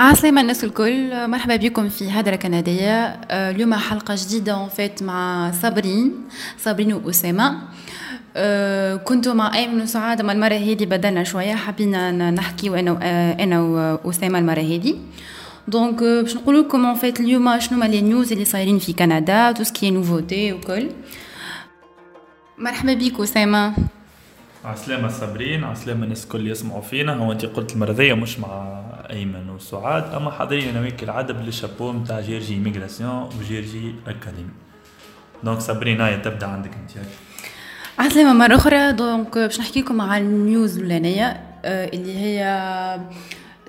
عسلامة الناس الكل مرحبا بكم في هدرة كندية. آه، اليوم حلقة جديدة فات مع صابرين صابرين وأسامة. آه، كنت مع أيمن وسعاد أما المرة هذه بدلنا شوية حبينا نحكي وأنا آه، أنا وأسامة المرة هذه. donc باش نقول لكم en fait اليوم شنو هما les news اللي صايرين في كندا tout ce qui nouveautés وكل. مرحبا بك أسامة. عسلامة صابرين عسلامة الناس الكل يسمعوا فينا. هو أنت قلت المرة هذية مش مع أيمن وسعاد. أما حاضرين أنا وياك كالعادة بالشابو نتاع جيرجي ميغراسيون وجيرجي اكاديمي donc صابرين هاي تبدأ عندك أنت. عسلامة مرة أخرى. donc باش نحكي لكم على ال news الأولانية اللي هي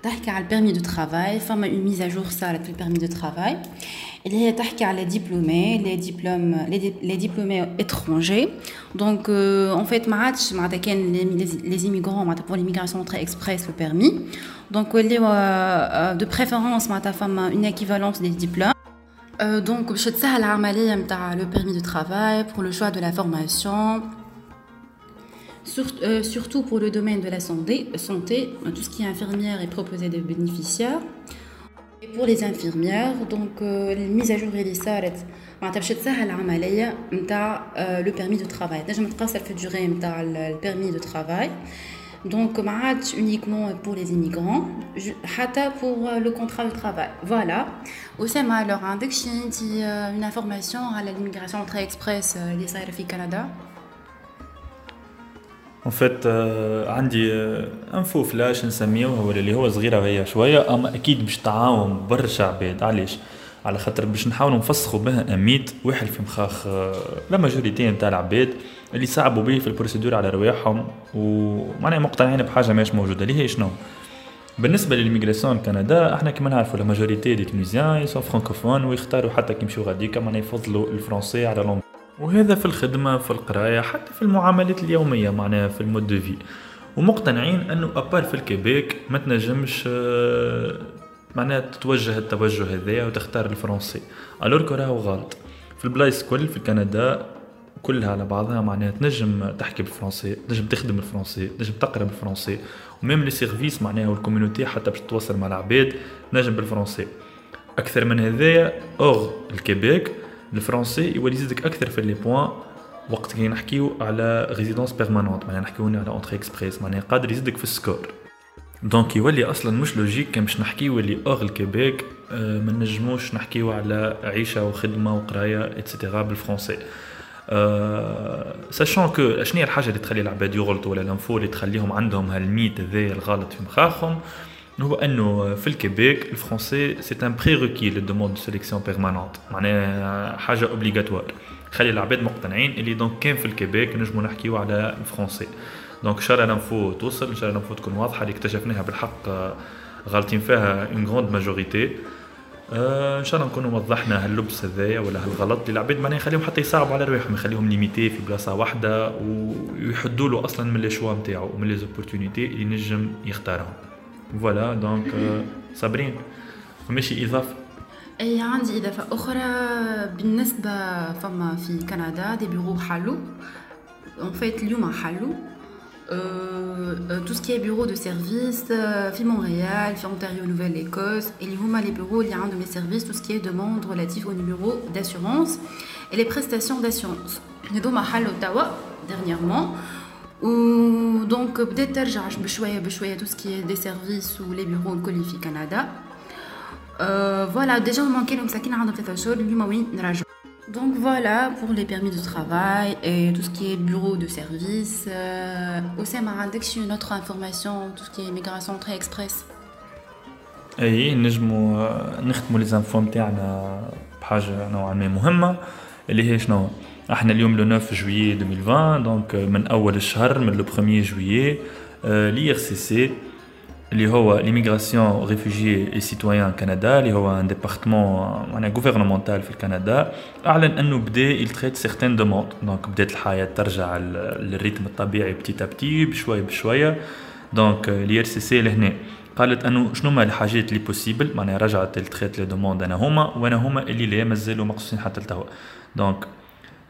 تحكي على ال permis de travail. فما une mise à jour صارت في ال permis de travail. اللي هي تحكي على ديبلومي لي ديبلوم لي ديبلومي اترونجي دونك ان فيت ما عادش معناتها كان لي زيميغرون معناتها بور ليميغراسيون تري اكسبريس لو بيرمي دونك ولاو دو بريفيرونس معناتها فما اون ايكيفالونس دي ديبلوم دونك باش تسهل العمليه نتاع لو بيرمي دو ترافاي بور لو شوا دو لا فورماسيون Euh, surtout pour le domaine de la santé, santé, tout ce qui est infirmière est proposé des bénéficiaires. pour les infirmières. Donc, euh, les mises à jour et les salaires. Je le permis de travail. Déjà, je ça fait durer le permis de travail. Donc, uniquement pour les immigrants. Hata pour euh, le contrat de travail. Voilà. Aussi, alors, dès que euh, une information à l'immigration très express, les salaires au Canada. ان فيت عندي انفو فلاش نسميه هو اللي هو صغيرة هي شوية. أما أكيد باش تعاون برشا عباد. علاش؟ على خاطر باش نحاولوا نفسخوا بها un mythe واحد في مخاخ la majorité نتاع العباد اللي صعبوا به في ال procédure على رواحهم ومعناها مقتنعين بحاجة ماهيش موجودة. اللي هي شنو؟ بالنسبة ل l'immigration كندا إحنا كما نعرفوا la majorité des Tunisiens ils sont francophones ويختاروا حتى كي يمشيو غاديكا معناها يفضلوا ال français على l'anglais وهذا في الخدمة في القراية حتى في المعاملات اليومية معناها في ال mode de vie ومقتنعين أنه à part في الكيبيك ما تنجمش آه، معناها تتوجه التوجه هذايا وتختار الفرنسي. Alors راهو غلط في البلايص كل في كندا كلها على بعضها معناها تنجم تحكي بالفرنسي تنجم تخدم بالفرنسي تنجم تقرأ بالفرنسي. و même les services معناها وال en community حتى باش تتواصل مع العباد تنجم بالفرنسي. أكثر من هذايا اوغ الكيبيك الفرنسي يولي يزيدك أكثر في les points وقت كي نحكيو على résidence permanente معناها نحكيو على Entrée Express معناها قادر يزيدك في ال score. donc يولي أصلا مش logique كان باش نحكيو اللي اوغ الكيبيك ما نجموش نحكيو على عيشة وخدمة وقراية et cetera بالفرنسي. أه sachant que شنو هي الحاجة اللي تخلي العباد يغلطوا ولا ال info اللي تخليهم عندهم هال mythe هذايا الغلط في مخاخهم؟ هو انه في الكيبيك ال français c'est un prérequis ل la demande de sélection permanente معناها حاجة obligatoire خلي العباد مقتنعين اللي donc كان في الكيبيك نجمو نحكيو على ال français donc ان شاء الله ال info توصل ان شاء الله ال info تكون واضحه اللي اكتشفناها بالحق غالطين فيها une grande majorité ان شاء الله نكونوا وضحنا هاللبس هذايا ولا هالغلط اللي العباد معناها يخليهم حتى يصعبوا على رواحهم يخليهم limités في بلاصه واحدة ويحدوا له أصلا من les choix نتاعو ومن les opportunités اللي نجم يختارهم فوالا دونك صابرين ماشي اضافه اي عندي اضافه اخرى بالنسبه فما في كندا دي بيرو حلو اون فيت اليوم حلو تو سكي بيرو دو سيرفيس في مونريال في اونتاريو نوفيل ايكوس اللي هما لي بيرو اللي عندهم لي سيرفيس تو سكي دوموند ريلاتيف او نيميرو داسيورونس et les prestations d'assurance هذوما حلو توا dernièrement ودونك بدات ترجع بشويه بشويه تو سكي دي سيرفيس ولي بيرو الكل في كندا فوالا ديجا هما كانوا مساكين عندهم ثلاثة شهور اليوم وين نرجعوا Donc voilà pour les permis de travail et tout ce qui est bureau de service. Euh, aussi, ma عندكش une autre information, tout ce qui est immigration très express. اي نجمو نختموا لي زانفو نتاعنا بحاجه نوعا ما مهمه اللي هي شنو إحنا اليوم le 9 juillet 2020 donc من أول الشهر من le 1 juillet l'IRCC اللي هو l'Immigration, Réfugiés et Citoyenneté Canada اللي هو un département معناها gouvernemental في كندا أعلن أنه بدأ ي traite certaines demandes donc بدأت الحياة ترجع لل rythme الطبيعي petit à petit بشوية بشوية. donc l'IRCC لهنا. قالت أنه شنو هما الحاجات اللي possible معناها رجعت ال traite les demandes أنا هما وأنا هما اللي لا مازالوا مقصوصين حتى لتوا. دونك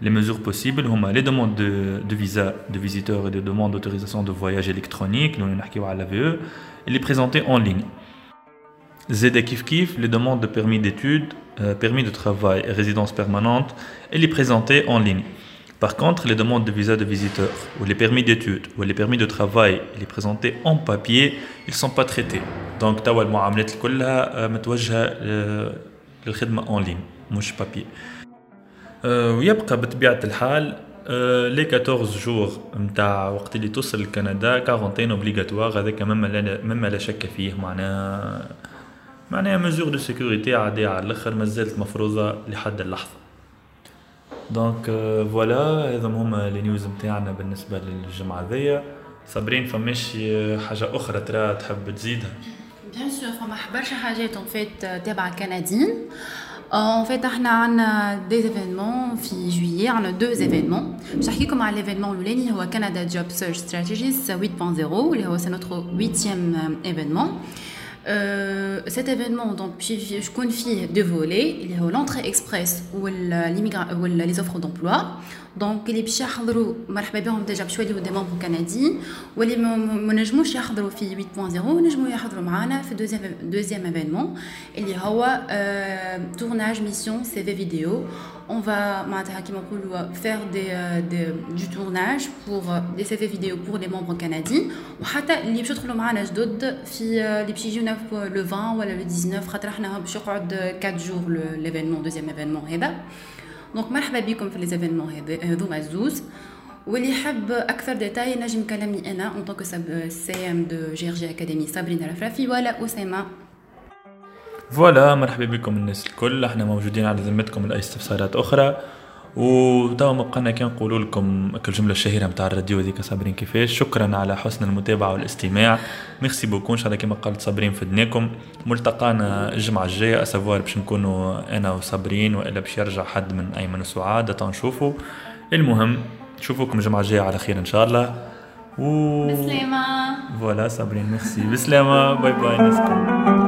Les mesures possibles sont les demandes de, visa de visiteurs et les demandes d'autorisation de voyage électronique, nous avons à l'AVE, et les présenter en ligne. زاد كيف كيف les demandes de permis d'études, euh, permis de travail et résidence permanente, elle est présentée en ligne. Par contre, les demandes de visa de visiteur ou les permis d'études ou les permis de travail, les présenter en papier, ils sont pas traités. Donc, توا المعاملات كلها متوجهة للخدمة en ligne مش papier. ويبقى بطبيعة الحال لي 14 جور نتاع وقت اللي توصل لكندا كارونتين اوبليغاتوار هذاك مما لا شك فيه معناها معناها mesures de sécurité عادية على الأخر مازالت مفروضة لحد اللحظة. donc voilà هذم هما les en news نتاعنا بالنسبة للجمعة ذيا صابرين فماش حاجة أخرى ترى تحب تزيدها؟ bien sûr فما برشا حاجات en fait تابعة كنديين. En fait, on a des événements en juillet, on a deux événements. Je vais vous l'événement le Canada Job Search Strategies 8.0, c'est notre huitième événement. Euh, cet événement donc je confie deux volets il y a l'entrée express ou euh, euh, les offres d'emploi. Donc les bichs يحضروا مرحبا بهم déjà بشويه des membres canadiens. واللي ما نجموش يحضروا في 8.0 نجموا يحضروا معنا في deuxième deuxième événement. Il اللي هو tournage mission CV vidéo on va faire des, euh, des, du tournage pour euh, des CV vidéo pour les membres canadiens وحتى اللي باش يدخلوا معنا جدد في اللي باش يجيونا le 20 ولا le 19 خاطر احنا باش يقعد 4 jours l'événement deuxième événement هذا دونك مرحبا بكم في لي زيفينمون هذوما الزوز واللي يحب اكثر ديتاي نجم كلامي انا ان طونك سي ام دو جي ار جي اكاديمي صابرين الرفرافي ولا اسامه voilà مرحبا بكم الناس الكل. إحنا موجودين على ذمتكم لأي استفسارات أخرى. وتوا مبقانا كان نقول لكم الجمله الشهيره نتاع الراديو هذيك صابرين كيفاش. شكرا على حسن المتابعة والاستماع. merci beaucoup. إن شاء الله كما قالت صابرين فدناكم ملتقانا الجمعة الجاية. à savoir باش نكونوا أنا وصابرين وإلا باش يرجع حد من أيمن وسعاد. تنشوفوا المهم نشوفوكم الجمعة الجاية على خير إن شاء الله. و بسلامة. voilà صابرين ميرسي. بسلامة. bye bye ناسكم